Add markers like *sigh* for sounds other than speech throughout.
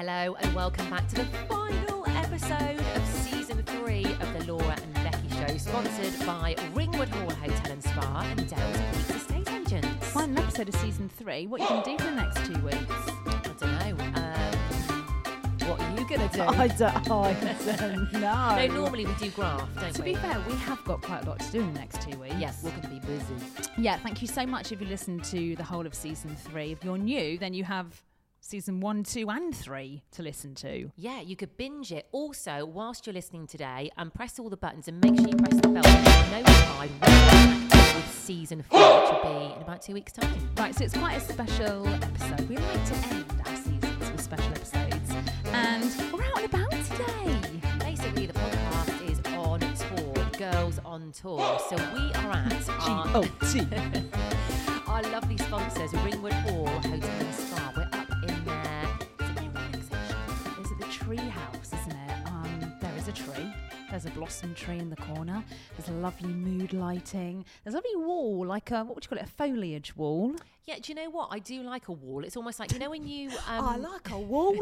Hello and welcome back to the final episode of season three of the Laura and Becky Show, sponsored by Ringwood Hall Hotel and Spa and Dales Peaks Estate Agents. Final episode of season three. What are you going to do for the next two weeks? I don't know. Um, what are you going to do? I don't, I don't know. no, normally we do graft, don't To we? be fair, we have got quite a lot to do in the next two weeks. Yes, we're going to be busy. Yeah, thank you so much if you listened to the whole of season three. If you're new, then you have season one, two, and three to listen to. Yeah, you could binge it. Also, whilst you're listening today, and press all the buttons and make sure you press the bell to be notified we're with season four, which will be in about two weeks' time. Right, so it's quite a special episode. We like to end our seasons with special episodes. And we're out and about today. Basically, the podcast is on tour, Girls on Tour. So we are at our, G-O-T. *laughs* our lovely sponsors, Ringwood Hall Hotel There's a blossom tree in the corner. There's a lovely mood lighting. There's a lovely wall, like a what would you call it? A foliage wall. Yeah, do you know what? I do like a wall. It's almost like, you know, when you. *laughs* Um, I like a *laughs* wall.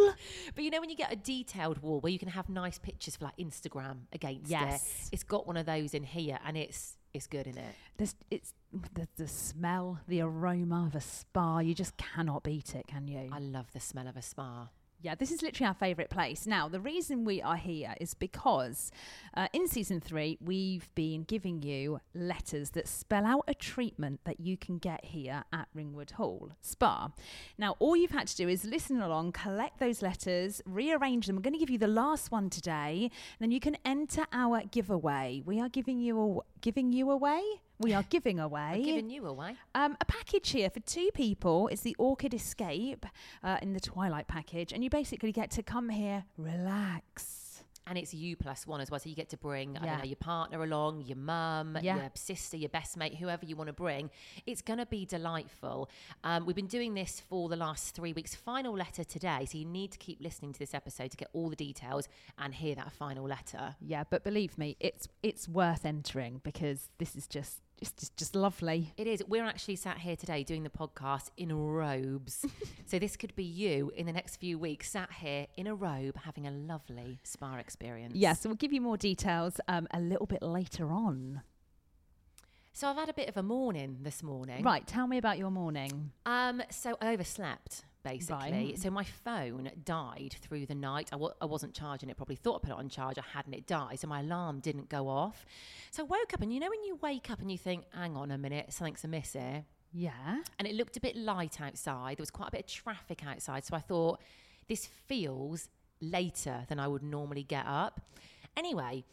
But you know when you get a detailed wall where you can have nice pictures for like Instagram against Yes. it. It's got one of those in here, and it's it's good in it. There's it's the, the smell, the aroma of a spa. You just cannot beat it, can you? I love the smell of a spa. Yeah, this is literally our favourite place. Now, the reason we are here is because uh, in season three, we've been giving you letters that spell out a treatment that you can get here at Ringwood Hall Spa. Now, all you've had to do is listen along, collect those letters, rearrange them. We're going to give you the last one today, and then you can enter our giveaway. We are giving you a, giving you away. We are giving away. Giving you away. Um, a package here for two people. It's the Orchid Escape uh, in the Twilight package, and you basically get to come here, relax. And it's you plus one as well. So you get to bring, I Yeah. don't know, your partner along, your mum, Yeah. your sister, your best mate, whoever you want to bring. It's going to be delightful. Um, we've been doing this for the last three weeks. Final letter today. So you need to keep listening to this episode to get all the details and hear that final letter. Yeah, but believe me, it's it's worth entering because this is just it's just, just lovely. It is. We're actually sat here today doing the podcast in robes. *laughs* so this could be you in the next few weeks, sat here in a robe having a lovely spa experience. Yeah, so we'll give you more details um, a little bit later on. So I've had a bit of a morning this morning. Right, tell me about your morning. Um, so I overslept basically. Right. So my phone died through the night. I w- I wasn't charging it probably Thought I put it on charge. I hadn't. It died. So my alarm didn't go off. So I woke up, and you know when you wake up and you think, "Hang on a minute, something's amiss here." Yeah. and it looked a bit light outside. There was quite a bit of traffic outside. So I thought, this feels later than I would normally get up. Anyway,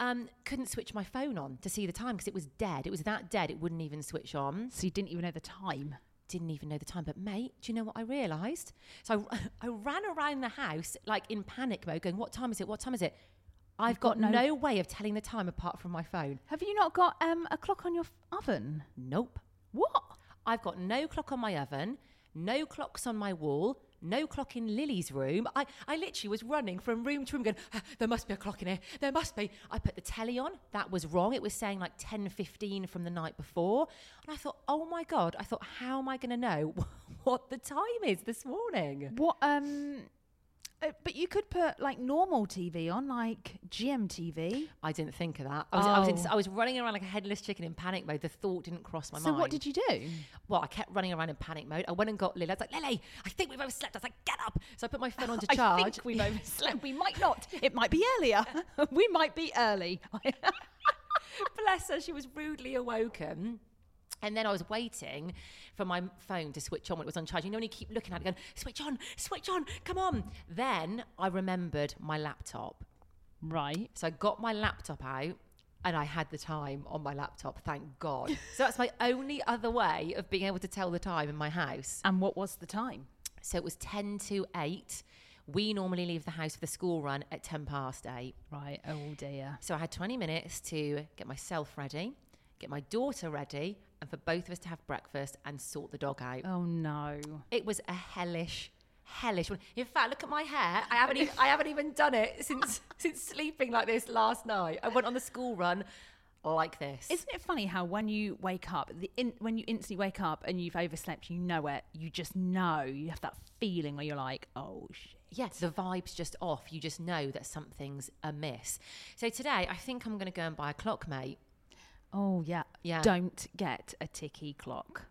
um, couldn't switch my phone on to see the time because it was dead. It was that dead, it wouldn't even switch on. So you didn't even know the time. Didn't even know the time. But, mate, do you know what I realised? So I, *laughs* I ran around the house like in panic mode, going, What time is it? What time is it? I've got, got no... no- way of telling the time apart from my phone. Have you not got um, a clock on your f- oven? Nope. What? I've got no clock on my oven, no clocks on my wall, no clock in Lily's room. I, I literally was running from room to room going, "Ah, there must be a clock in here. There must be. I put the telly on. That was wrong. It was saying like 10.15 from the night before. And I thought, oh my God. I thought, how am I going to know *laughs* what the time is this morning? What? Um, uh, but you could put like normal TV on, like GMTV. I didn't think of that. I was, I, was in, Oh. I was running around like a headless chicken in panic mode. The thought didn't cross my so mind. So what did you do? Well, I kept running around in panic mode. I went and got Lily. I was like, Lily, I think we've overslept. I was like, get up. So I put my phone on to *laughs* I charge. think we've overslept. *laughs* we might not. It might be earlier. *laughs* we might be early. Bless her, she was rudely awoken. And then I was waiting for my phone to switch on when it was on charge. You know, when you keep looking at it, going, switch on, switch on, come on. Then I remembered my laptop. right. So I got my laptop out and I had the time on my laptop, thank God. so that's my only other way of being able to tell the time in my house. And what was the time? So it was 10 to 8. We normally leave the house for the school run at 10 past 8. Right. Oh dear. So I had 20 minutes to get myself ready, get my daughter ready, and for both of us to have breakfast and sort the dog out. Oh no. It was a hellish, hellish one. In fact, look at my hair. I haven't even, I haven't even done it since *laughs* since sleeping like this last night. I went on the school run like this. Isn't it funny how when you wake up, the in, when you instantly wake up and you've overslept, you know it. You just know. You have that feeling where you're like, oh shit. yeah, the vibe's just off. You just know that something's amiss. So today, I think I'm going to go and buy a clock, mate. Oh yeah. Yeah. Don't get a ticky clock.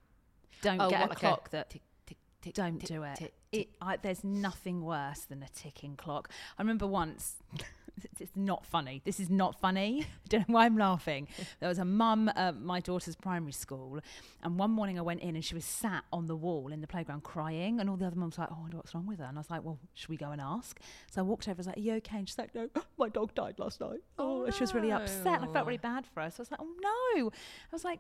Don't Oh, get what, a like a clock that. tick, tick, tick, don't do it. it. I, there's nothing worse than a ticking clock. I remember once. It's- not funny. This is not funny. *laughs* I don't know why I'm laughing. There was a mum at my daughter's primary school, and one morning I went in and she was sat on the wall in the playground crying, and all the other mums were like, "Oh, I wonder what's wrong with her." And I was like, "Well, should we go and ask?" So I walked over. I was like, "Are you okay?" And she's like, "No, *gasps* my dog died last night." Oh, oh and she was really upset. And I felt really bad for her. So I was like, "Oh no!" I was like,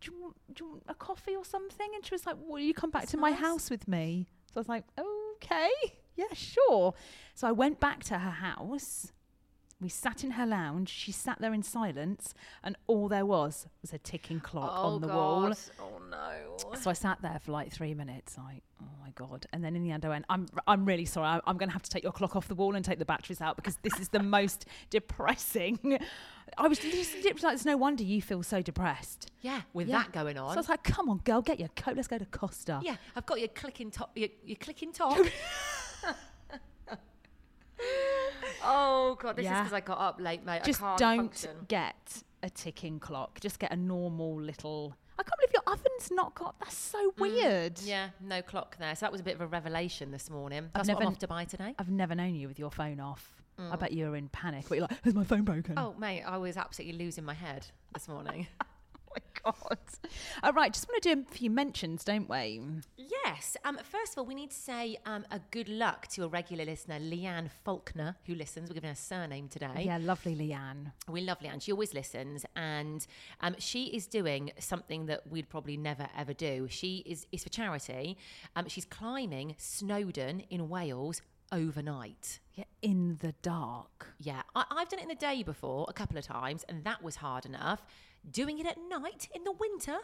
"Do you, want, do you want a coffee or something?" And she was like, "Will you come back to my house with me?" So I was like, "Okay, yeah, sure." So I went back to her house. We sat in her lounge. She sat there in silence, and all there was was a ticking clock on oh, the wall. Oh no. So I sat there for like three minutes, like, oh my god. And then in the end, I went, I'm, I'm really sorry. I, I'm going to have to take your clock off the wall and take the batteries out because this is the *laughs* most depressing. I was just like, it's no wonder you feel so depressed. Yeah, with Yeah. that going on. So I was like, come on, girl, get your coat. Let's go to Costa. yeah, I've got your clicking top. Your, your clicking *laughs* top. Oh god, this is because I got up late, mate. Just I can't don't function. get a ticking clock. Just get a normal little. I can't believe your oven's not got. That's so weird. Mm, Yeah, no clock there. So that was a bit of a revelation this morning. I've That's what I'm never- off to buy today. I've never known you with your phone off. I bet you were in panic. But you're like, "Is my phone broken?" Oh, mate, I was absolutely losing my head this morning. *laughs* god. All right, just want to do a few mentions, don't we? yes. Um, first of all, we need to say um, a good luck to a regular listener, Leanne Faulkner, who listens. We're giving her a surname today. Yeah, lovely Leanne. We love Leanne. She always listens, and um, she is doing something that we'd probably never ever do. She is is for charity. Um, she's climbing Snowdon in Wales overnight. Yeah, in the dark. Yeah, I, I've done it in the day before a couple of times, and that was hard enough. Doing it at night in the winter.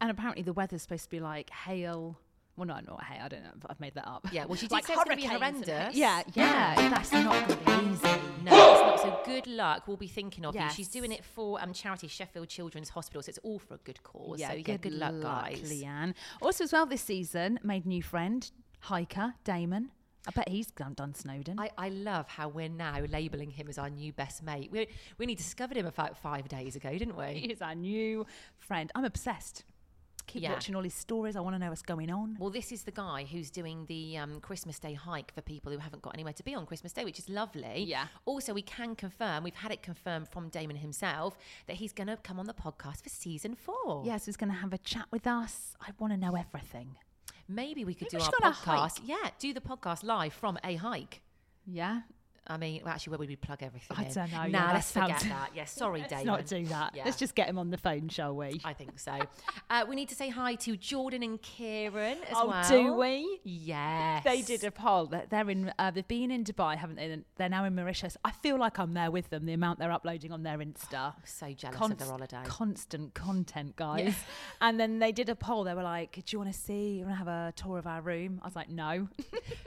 And apparently the weather's supposed to be like hail. Well, no, not hail. I don't know. I've made that up. Yeah, well, she did Like say it's be hurricanes and ha- horrendous. Yeah, yeah. That's not going to be easy. *laughs* No, it's not. So good luck. We'll be thinking of you. She's doing it for um, charity Sheffield Children's Hospital, so it's all for a good cause. Yeah, so yeah, good, luck, guys. Leanne. Also, as well, this season, made new friend, hiker, Damon. I bet he's done, done Snowdon. I, I love how we're now labelling him as our new best mate. We, we only discovered him about five days ago, didn't he we? is our new friend. I'm obsessed. Keep Yeah. watching all his stories. I want to know what's going on. Well, this is the guy who's doing the um, Christmas Day hike for people who haven't got anywhere to be on Christmas Day, which is lovely. Yeah. Also, we can confirm, we've had it confirmed from Damon himself, that he's going to come on the podcast for season four. Yes, he's going to have a chat with us. I want to know everything. Maybe we could Maybe do our should go on a podcast. Yeah, do the podcast live from a hike. Yeah. I mean, well, actually, where would we plug everything? I in? don't know. Nah, yeah, let's forget sounds- that. Yeah, sorry, *laughs* Let's Damon. not do that. Yeah. Let's just get him on the phone, shall we? I think so. uh, we need to say hi to Jordan and Kieran as oh, well. do we? Yes. They did a poll. They're- They're in. Uh, they've been in Dubai, haven't they? They're now in Mauritius. I feel like I'm there with them. The amount they're uploading on their Insta. So jealous of their holiday. Constant content, guys. *laughs* And then they did a poll. They were like, "Do you want to see? You want to have a tour of our room?" I was like, "No."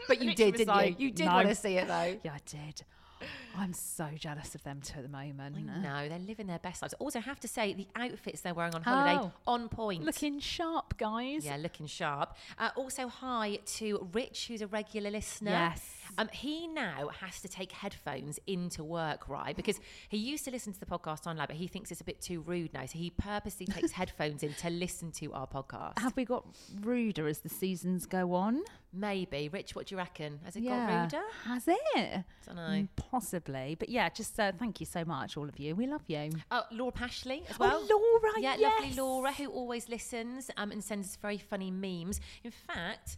but you *laughs* did, didn't like, you? You did "No." want to see it though. Yeah, I did. *gasps* I'm so jealous of them too at the moment. I know they're living their best lives. Also, I have to say the outfits they're wearing on holiday Oh. on point. Looking sharp, guys. Yeah, looking sharp. Uh, also, hi to Rich, who's a regular listener. Yes. Um, he now has to take headphones into work, right? Because he used to listen to the podcast online, but he thinks it's a bit too rude now. So he purposely takes *laughs* headphones in to listen to our podcast. Have we got ruder as the seasons go on? Maybe. Rich, what do you reckon? Has it got ruder? Has it? Dunno. Mm, Possibly. But yeah, just uh, thank you so much, all of you. We love you. Oh, Laura Pashley as Oh, well. Laura, Yeah, yes. lovely Laura, who always listens um, and sends us very funny memes. In fact,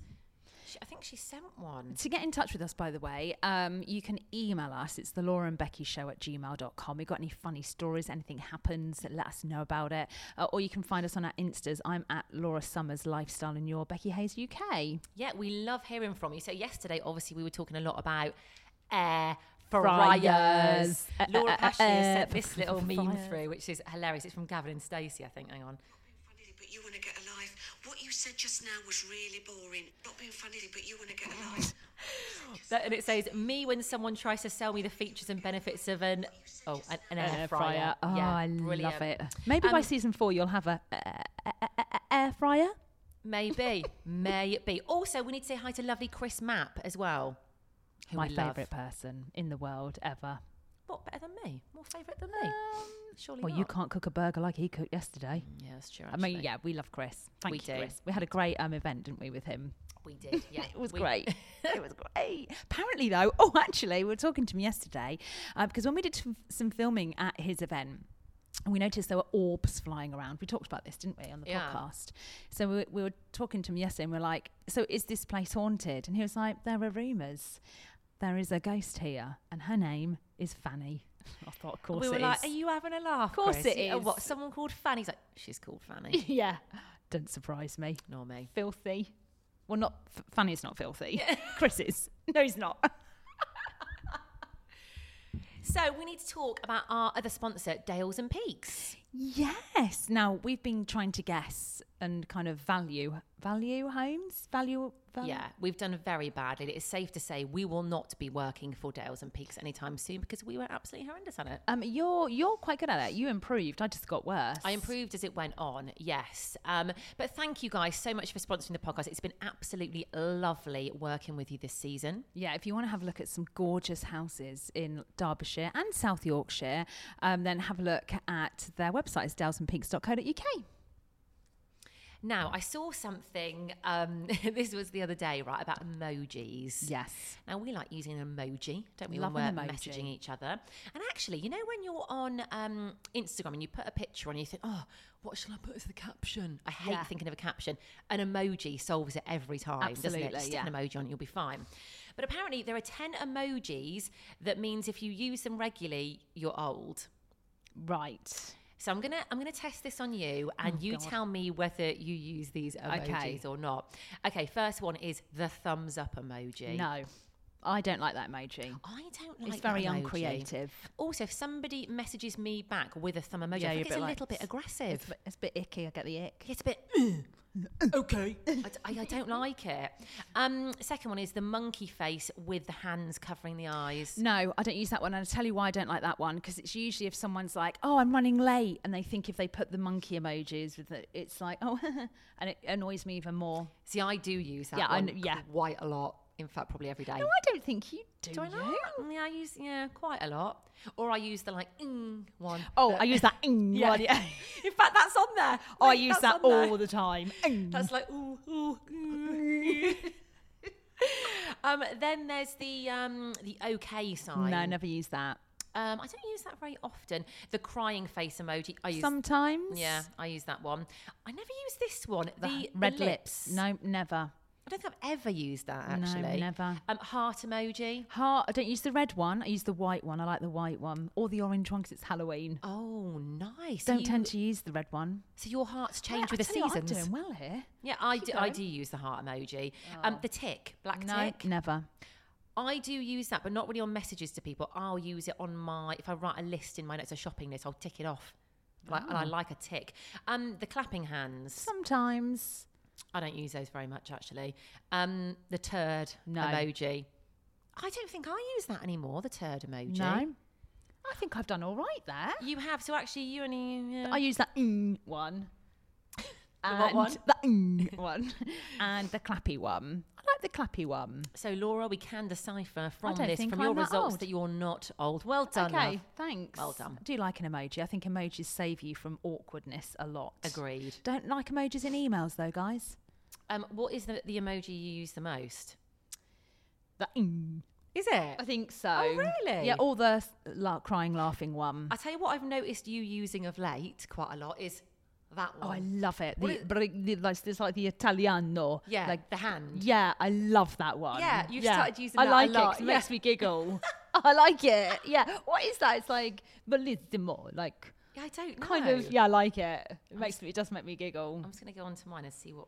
she, I think she sent one. To get in touch with us, by the way, um, you can email us. It's the Laura and Becky Show at gmail.com. We've got any funny stories, anything happens, let us know about it. Uh, or you can find us on our Instas. I'm at Laura Summers Lifestyle and you're Becky Hayes UK. Yeah, we love hearing from you. So yesterday, obviously, we were talking a lot about air Fryers. fryers. Uh, Laura uh, Pashley uh, has uh, sent *laughs* this little meme fryers. through, which is hilarious. It's from Gavin and Stacey, I think. Hang on. funny, but you want to get alive. What you said just now was really boring. Not being funny, but you want to get alive. *laughs* That- and it says, "Me when someone tries to sell me the features and benefits of an oh an, an air, Air fryer." Oh, yeah, I brilliant. love it. Maybe by Um, season four, you'll have a, a, a, a- a- air fryer. Maybe, *laughs* maybe. Also, we need to say hi to lovely Chris Mapp as well. Who My favourite person in the world ever. What better than me? More favourite than me? Surely Well, you can't cook a burger like he cooked yesterday. Yeah, that's true. I mean, actually. yeah, we love Chris. Thank We you, do. Chris. We had a great um, event, didn't we, with him? we did. Yeah, *laughs* it was we- great. *laughs* it was great. Apparently, though, *laughs* oh, actually, we were talking to him yesterday uh, because when we did t- some filming at his event, we noticed there were orbs flying around. We talked about this, didn't we, on the Yeah. podcast? So we, we were talking to him yesterday and we are like, So is this place haunted? And he was like, There are rumours. There is a ghost here, and her name is Fanny. *laughs* I thought, Of course we were it like, is. "Are you having a laugh?" Of course Chris? it is. What? Someone called Fanny? He's like, "She's called Fanny." *laughs* yeah. Don't surprise me. Nor me. Filthy. Well, not F- Fanny's not filthy. *laughs* Chris is. No, he's not. So we need to talk about our other sponsor, Dales and Peaks. Yes. Now we've been trying to guess and kind of value value homes, value. value? Yeah, we've done very badly. It is safe to say we will not be working for Dales and Peaks anytime soon because we were absolutely horrendous at it. Um, you're you're quite good at it. You improved. I just got worse. I improved as it went on, yes. Um, but thank you guys so much for sponsoring the podcast. It's been absolutely lovely working with you this season. Yeah, if you want to have a look at some gorgeous houses in Derbyshire and South Yorkshire, um, then have a look at their website, it's dalesandpeaks.co.uk. Now, I saw something, um, *laughs* this was the other day, right, about emojis. Yes. Now, we like using an emoji, don't we, Love when we're messaging each other. And actually, you know, when you're on um, Instagram and you put a picture on, you think, oh, what shall I put as the caption? I hate Yeah. thinking of a caption. An emoji solves it every time, doesn't it? Absolutely, Just stick an emoji on, you'll be fine. But apparently, there are 10 emojis that means if you use them regularly, you're old. Right. So I'm gonna I'm gonna test this on you, and Oh, you God. tell me whether you use these emojis Okay. or not. Okay, first one is the thumbs up emoji. No, I don't like that emoji. I don't like it's very uncreative. Also, if somebody messages me back with a thumb emoji, Yeah, I think it's a like, little bit aggressive. It's, a bit- it's a bit icky. I get the ick. It's a bit. *clears throat* okay. I don't like it. Um, second one is the monkey face with the hands covering the eyes. No, I don't use that one. And I'll tell you why I don't like that one because it's usually if someone's like, "Oh, I'm running late," and they think if they put the monkey emojis with it, it's like, *laughs* "Oh," *laughs* and it annoys me even more. See, I do use that Yeah, I one kn- yeah. quite a lot. In fact, probably every day. No, I don't think you do. Do I not? Yeah, I use yeah quite a lot. Or I use the like mm, one. Oh, I use that. *laughs* "Mm" Yeah. one, yeah. In fact, that's on there. *laughs* I Like, use that on there. all the time. *laughs* "Mm." That's like ooh ooh. mm. um, then there's the um the okay sign. no, I never use that. Um, I don't use that very often. The crying face emoji. I use. Sometimes. Yeah, I use that one. I never use this one. The, the red lips. No, never. I don't think I've ever used that actually. No, never. Um, heart emoji. Heart. I don't use the red one. I use the white one. I like the white one or the orange one because it's Halloween. Oh, nice. Don't you- tend to use the red one. So your hearts change I- with I the tell you what, seasons. I'm doing well here. Yeah, I do, I do use the heart emoji. Um, the tick, black no, tick. never. I do use that, but not really on messages to people. I'll use it on my if I write a list in my notes, a shopping list. I'll tick it off. Like, And I Oh. like a tick. Um, the clapping hands. Sometimes. I don't use those very much actually. Um, the turd No. emoji. I don't think I use that anymore. The turd emoji. No. I think I've done all right there. You have. So actually, you only. Uh, I use that mm one. *laughs* And one? The mm *laughs* one. and the clappy one. I like the clappy one. so Laura, we can decipher from this, from your I'm that results, old. that you're not old. Well done. okay, love. thanks. Well done. I do like an emoji. I think emojis save you from awkwardness a lot. Agreed. Don't like emojis in emails though, guys. Um, what is the, the emoji you use the most? The mm. Is it? I think so. Oh, really? Yeah, all the la- crying, laughing one. I tell you what, I've noticed you using of late quite a lot is that one. Oh, I love it. The, is- bri- the, like, it's like the Italiano. yeah, Like, the hand. yeah, I love that one. Yeah, you've started using I that a like lot, it it. yeah. makes me giggle. *laughs* *laughs* I like it. Yeah. What is that? It's like bellissimo. Like Yeah, I don't know. kind of. Yeah, I like it. It makes me. It does make me giggle. I'm just going to go on to mine and see what.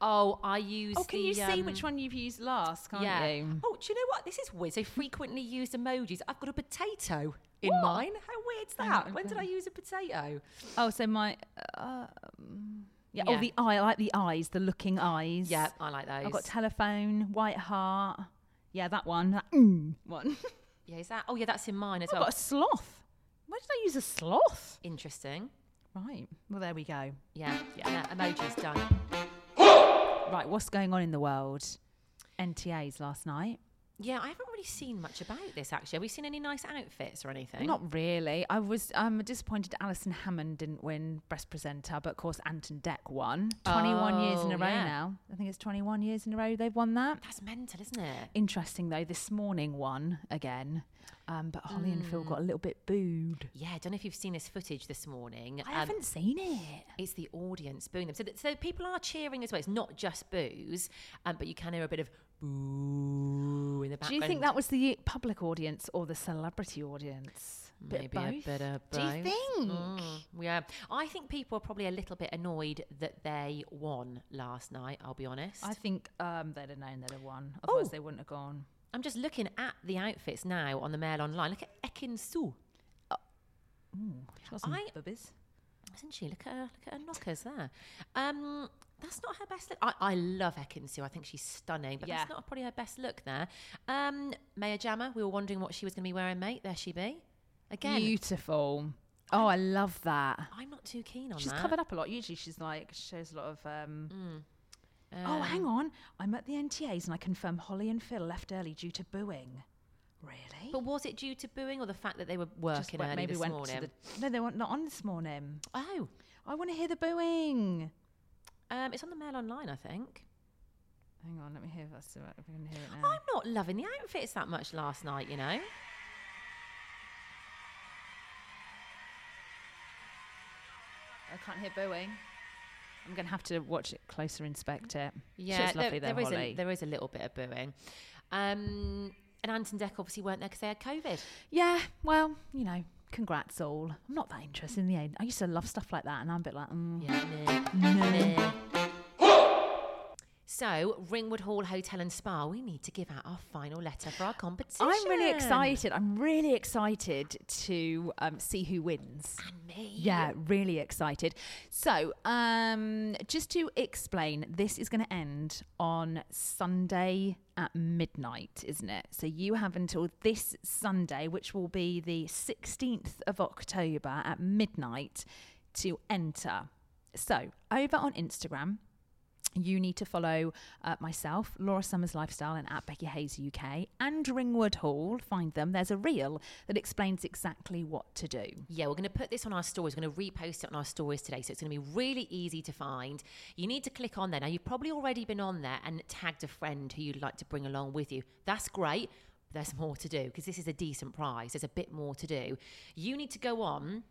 Oh, I use. Oh, can the, you see um, which one you've used last? Can't yeah. you? Oh, do you know what? This is weird. So frequently used emojis. I've got a potato in What? mine. How weird's Hang that? on, when did I use a potato? Oh, so my. Uh, um, yeah. Yeah. Oh, the eye. I like the eyes. The looking eyes. Yeah, I like those. I've got telephone, white heart. Yeah, that one. That mm *laughs* one. yeah, is that? Oh, yeah, that's in mine as well. I've got a sloth. Why did I use a sloth? Interesting. Right. Well, there we go. Yeah, yeah. Emoji's done. Right. What's going on in the world? NTAs last night. Yeah, I haven't really seen much about this actually. Have we seen any nice outfits or anything? Not really. I was um, disappointed Alison Hammond didn't win Best Presenter, but of course Ant and Dec won. 21 years in a Oh, row yeah. now. I think it's 21 years in a row they've won that. That's mental, isn't it? Interesting though, this morning won again, um, but Holly and Phil got a little bit booed. Yeah, I don't know if you've seen this footage this morning. I Um, haven't seen it. It's the audience booing them. So, th- so people are cheering as well. It's not just boos, um, but you can hear a bit of boo in the background. Do you think that was the public audience or the celebrity audience? Bit Maybe a both? bit of Do you think? Mm, yeah, I think people are probably a little bit annoyed that they won last night. I'll be honest. I think um, they'd have known they'd have won. Otherwise, Oh. they wouldn't have gone. I'm just looking at the outfits now on the Mail Online. Look at Ekin Su, got some I- bubbies. isn't she? Look at her, look at her knockers there. Um, that's not her best look. I, I love Ekin Su. I think she's stunning, but Yeah. that's not probably her best look there. Um, Maya Jama, we were wondering what she was going to be wearing, mate. There she be. Again, Beautiful. Oh, I love that. I'm not too keen on She's that. covered up a lot. Usually, she's like she shows a lot of. Um, oh, Um, hang on. I'm at the NTAs and I confirm Holly and Phil left early due to booing. Really? But was it due to booing or the fact that they were working went- early maybe this went morning? the. No, they weren't not on this morning. Oh, I want to hear the booing. um, it's on the Mail Online, I think. Hang on, let me hear if, that's, if I can hear it now. I'm not loving the outfits that much last night, you know. I can't hear booing. I'm going to have to watch it closer, inspect it. Yeah, there, though, there is a, there is a little bit of booing. Um, and Ant and Dec obviously weren't there because they had COVID. Yeah, well, you know, congrats all. I'm not that interested in the end. I used to love stuff like that, and I'm a bit like, mm, Yeah, meh. So, Ringwood Hall Hotel and Spa, we need to give out our final letter for our competition. I'm really excited. I'm really excited to um, see who wins. And me. Yeah, really excited. So, um, just to explain, this is going to end on Sunday at midnight, isn't it? So, you have until this Sunday, which will be the 16th of October at midnight, to enter. So, over on Instagram, you need to follow uh, myself, Laura Summers Lifestyle, and at Becky Hayes UK, and Ringwood Hall. Find them. There's a reel that explains exactly what to do. Yeah, we're going to put this on our stories. We're going to repost it on our stories today. So it's going to be really easy to find. You need to click on there. Now, you've probably already been on there and tagged a friend who you'd like to bring along with you. That's great. There's more to do because this is a decent prize. There's a bit more to do. You need to go on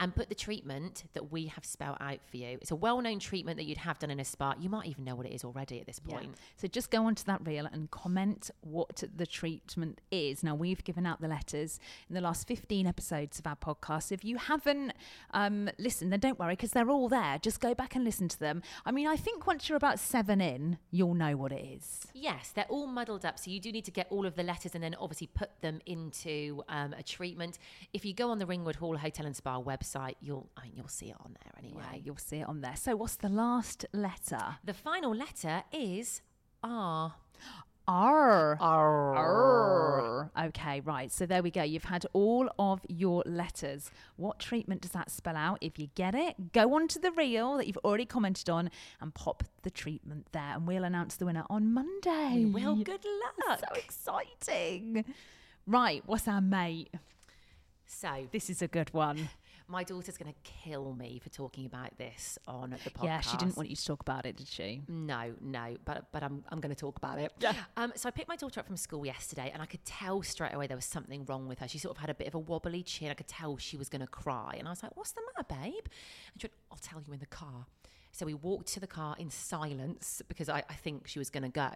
and put the treatment that we have spelled out for you. It's a well known treatment that you'd have done in a spa. You might even know what it is already at this point. So just go onto that reel and comment what the treatment is. Now we've given out the letters in the last 15 episodes of our podcast. If you haven't um, listened, then don't worry because they're all there. Just go back and listen to them. I mean, I think once you're about seven in, you'll know what it is. Yes, they're all muddled up. So you do need to get all of the letters and then obviously put them into um, a treatment. If you go on the Ringwood Hall Hotel and Spa website, you'll I mean, you'll see it on there anyway. Yeah, you'll see it on there. So what's the last letter? The final letter is R. R. R. R. Okay, right. So there we go. You've had all of your letters. What treatment does that spell out? If you get it, go on to the reel that you've already commented on and pop the treatment there, and we'll announce the winner on Monday. We will. Good *laughs* luck. So exciting. Right, what's our mate? So This is a good one. My daughter's going to kill me for talking about this on the podcast. Yeah, she didn't want you to talk about it, did she? No, no, but but I'm I'm going to talk about it. Yeah. Um. So I picked my daughter up from school yesterday, and I could tell straight away there was something wrong with her. She sort of had a bit of a wobbly chin. I could tell she was going to cry, and I was like, "What's the matter, babe?" And she went, "I'll tell you in the car." So we walked to the car in silence because I, I think she was going to go.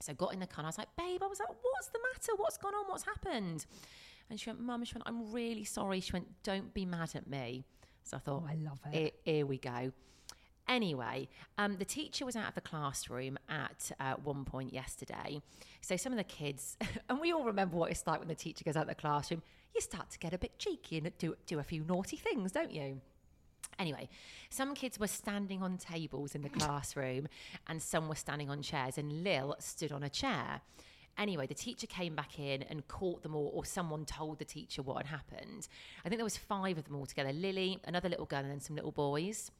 So I got in the car and I was like, babe, I was like, what's the matter? What's gone on? What's happened? And she went, Mum, she went, I'm really sorry. She went, don't be mad at me. So I thought, Oh, I love it. Here, we go. Anyway, um, the teacher was out of the classroom at uh, one point yesterday. So some of the kids, *laughs* and we all remember what it's like when the teacher goes out of the classroom, you start to get a bit cheeky and do, do a few naughty things, don't you? Anyway, some kids were standing on tables in the *laughs* classroom and some were standing on chairs, and Lil stood on a chair. Anyway, the teacher came back in and caught them all, or someone told the teacher what had happened. I think there was five of them all together Lily, another little girl, and then some little boys.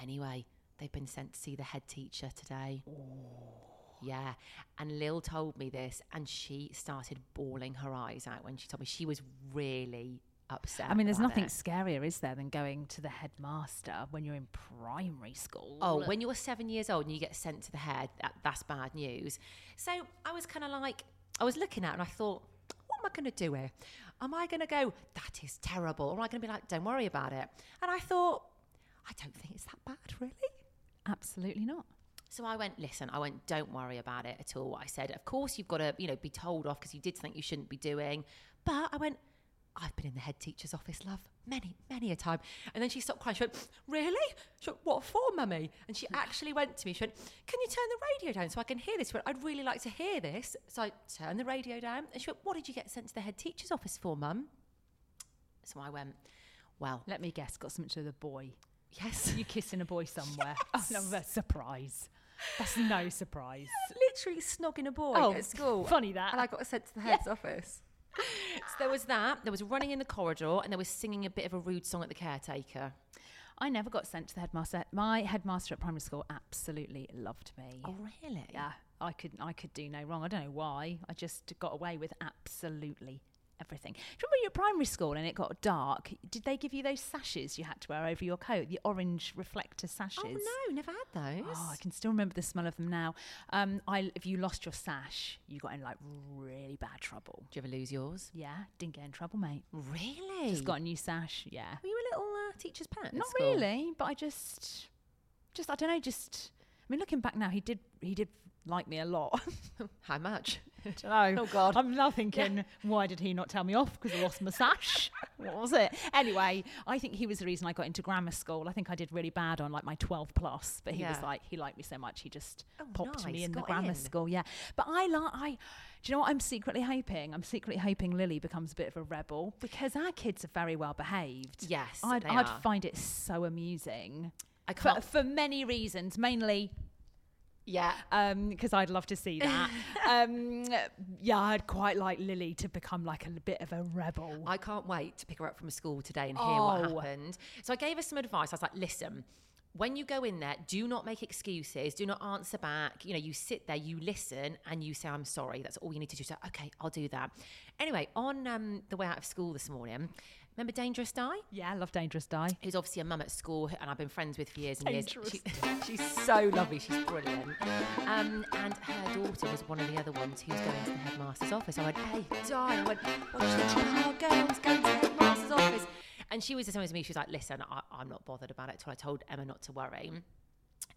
Anyway, they've been sent to see the head teacher today. Oh. Yeah. And Lil told me this, and she started bawling her eyes out when she told me she was really upset. I mean, there's nothing it. scarier, is there, than going to the headmaster when you're in primary school? Oh, when you're seven years old and you get sent to the head, that, that's bad news. So I was kind of like, I was looking at it and I thought, what am I going to do here? Am I going to go, that is terrible? Or am I going to be like, don't worry about it? And I thought, I don't think it's that bad, really. Absolutely not. So I went, listen, I went, don't worry about it at all. I said, of course you've got to, you know, be told off because you did something you shouldn't be doing. But I went, I've been in the head teacher's office, love, many, many a time. And then she stopped crying. She went, really? She went, what for, mummy? And she *laughs* actually went to me. She went, can you turn the radio down so I can hear this? She went, I'd really like to hear this. So I turned the radio down. And she went, what did you get sent to the head teacher's office for, mum? So I went, well, Let me guess, got something to the boy. yes. You kissing a boy *laughs* somewhere. Oh, no, that's a surprise. That's no *laughs* surprise. literally snogging a boy Oh, at school. funny that. And I got sent to the head's office. So there was that. There was running in the corridor, and there was singing a bit of a rude song at the caretaker. I never got sent to the headmaster. My headmaster at primary school absolutely loved me. Oh, really? Yeah, I could I could do no wrong. I don't know why. I just got away with absolutely everything. Do you remember when you at primary school and it got dark? Did they give you those sashes you had to wear over your coat, the orange reflector sashes? Oh no, never had those. Oh, I can still remember the smell of them now. Um, I if you lost your sash, you got in like really bad trouble. Did you ever lose yours? Yeah, didn't get in trouble, mate. Really? Just got a new sash. Yeah, Were you a little uh, teacher's pet? not school? really, but I just, just I don't know, just. I mean, looking back now, he did he did like me a lot. *laughs* How much? I Oh, God. I'm now thinking, why did he not tell me off? Because I lost my sash. *laughs* what was it? Anyway, I think he was the reason I got into grammar school. I think I did really bad on like my 12 plus, but he was like, he liked me so much, he just Oh, popped me nice, in the grammar in. school. Yeah, but I like I. Do you know what I'm secretly hoping? I'm secretly hoping Lily becomes a bit of a rebel because our kids are very well behaved. Yes, I'd, they I'd find it so amusing. I can't. for many reasons, mainly yeah. because I'd love to see that. *laughs* um, yeah, I'd quite like Lily to become like a bit of a rebel. I can't wait to pick her up from school today and hear what Oh. happened. So I gave her some advice. I was like, listen, when you go in there, do not make excuses. Do not answer back. You know, you sit there, you listen, and you say, I'm sorry. That's all you need to do. So, okay, I'll do that. Anyway, on um, the way out of school this morning, remember Dangerous Di? yeah, I love Dangerous Di. Who's obviously a mum at school and I've been friends with for years and Dangerous years. She, *laughs* she's so lovely. She's brilliant. Um, and her daughter was one of the other ones who's going to the headmaster's office. I went, hey, Di. I went, watch the girls going to the headmaster's office. And she was the same to me, she was like, listen, I, I'm not bothered about it till I told Emma not to worry. Mm.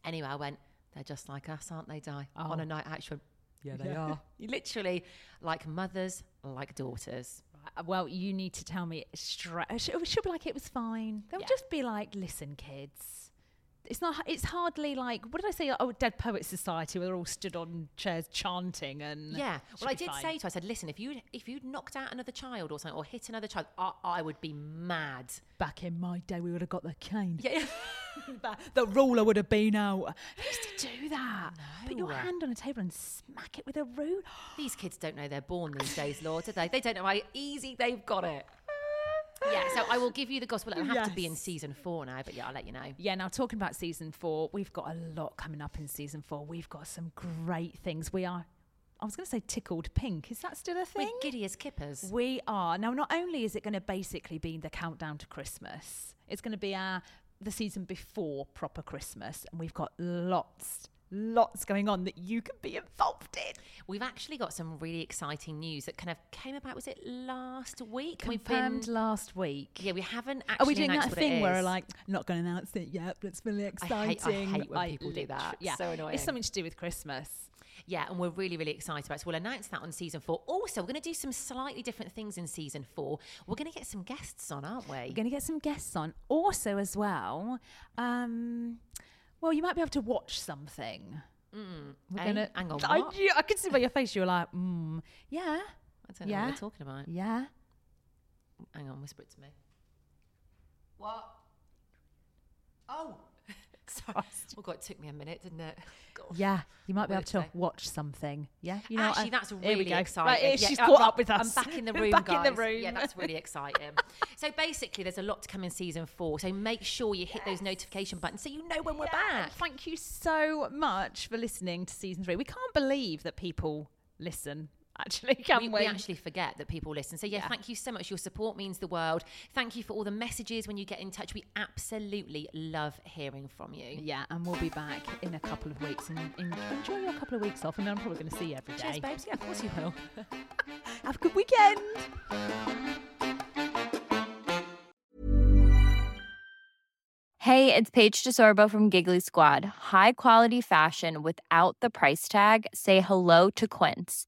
Anyway, I went, they're just like us, aren't they, Di? Oh. On a night out, she yeah, they are. *laughs* Literally like mothers, like daughters. Uh, Well, you need to tell me straight. Uh, she'll, uh, she'll be like, it was fine. They'll Yeah. just be like, listen, kids. It's not. It's hardly like what did I say? Oh, Dead Poets Society, where they're all stood on chairs chanting and Yeah. Well, I did fine. say to her, I said, listen, if you if you'd knocked out another child or something or hit another child, I, I would be mad. back in my day, we would have got the cane. Yeah. *laughs* Ba- the ruler would have been out. They used to do that. Put your hand on a table and smack it with a ruler. *gasps* These kids don't know they're born these days, Lord, do they? They don't know how easy they've got it. Yeah, so I will give you the gospel. It'll have to be in season four now, but yeah, I'll let you know. Yeah, now talking about season four, we've got a lot coming up in season four. We've got some great things. We are, I was going to say tickled pink. Is that still a thing? We're giddy as kippers. We are. Now, not only is it going to basically be the countdown to Christmas, it's going to be our the season before proper Christmas. And we've got lots, lots going on that you can be involved in. We've actually got some really exciting news that kind of came about. Was it last week? We've Confirmed been- last week. Yeah, we haven't actually. Are we doing that thing where like not going to announce it yet, but it's really exciting. I hate- I hate when people do that. Yeah, So annoying. It's something to do with Christmas. Yeah, and we're really, really excited about it. So we'll announce that on season four. Also, we're going to do some slightly different things in season four. We're going to get some guests on, aren't we? We're going to get some guests on. Also, as well, um, well, you might be able to watch something. We're Eh? gonna. Hang on, I, what? you- I can see by your face. You're like, mm, yeah, I don't know yeah. what we're talking about. yeah. Hang on, whisper it to me. What? Oh, *laughs* Oh God, it took me a minute, didn't it? *laughs* God. Yeah, you might be able to watch something. Yeah, you know. Actually, I- that's really exciting. Right, Yeah, she's uh, caught right, up with us. I'm back in the *laughs* room, back guys. in the room. Yeah, that's really exciting. so basically, there's a lot to come in season four. So make sure you hit those notification buttons so you know when we're Yeah, back. Thank you so much for listening to season three. We can't believe that people listen. Actually, *laughs* can we, we? we actually forget that people listen. So yeah, Yeah. thank you so much. Your support means the world. Thank you for all the messages when you get in touch. We absolutely love hearing from you. Yeah, and we'll be back in a couple of weeks. And, and enjoy your couple of weeks off. I mean, I'm probably going to see you every day. Cheers, babes. Yeah, of course you will. Have a good weekend. Hey, it's Paige DeSorbo from Giggly Squad. High quality fashion without the price tag. Say hello to Quince.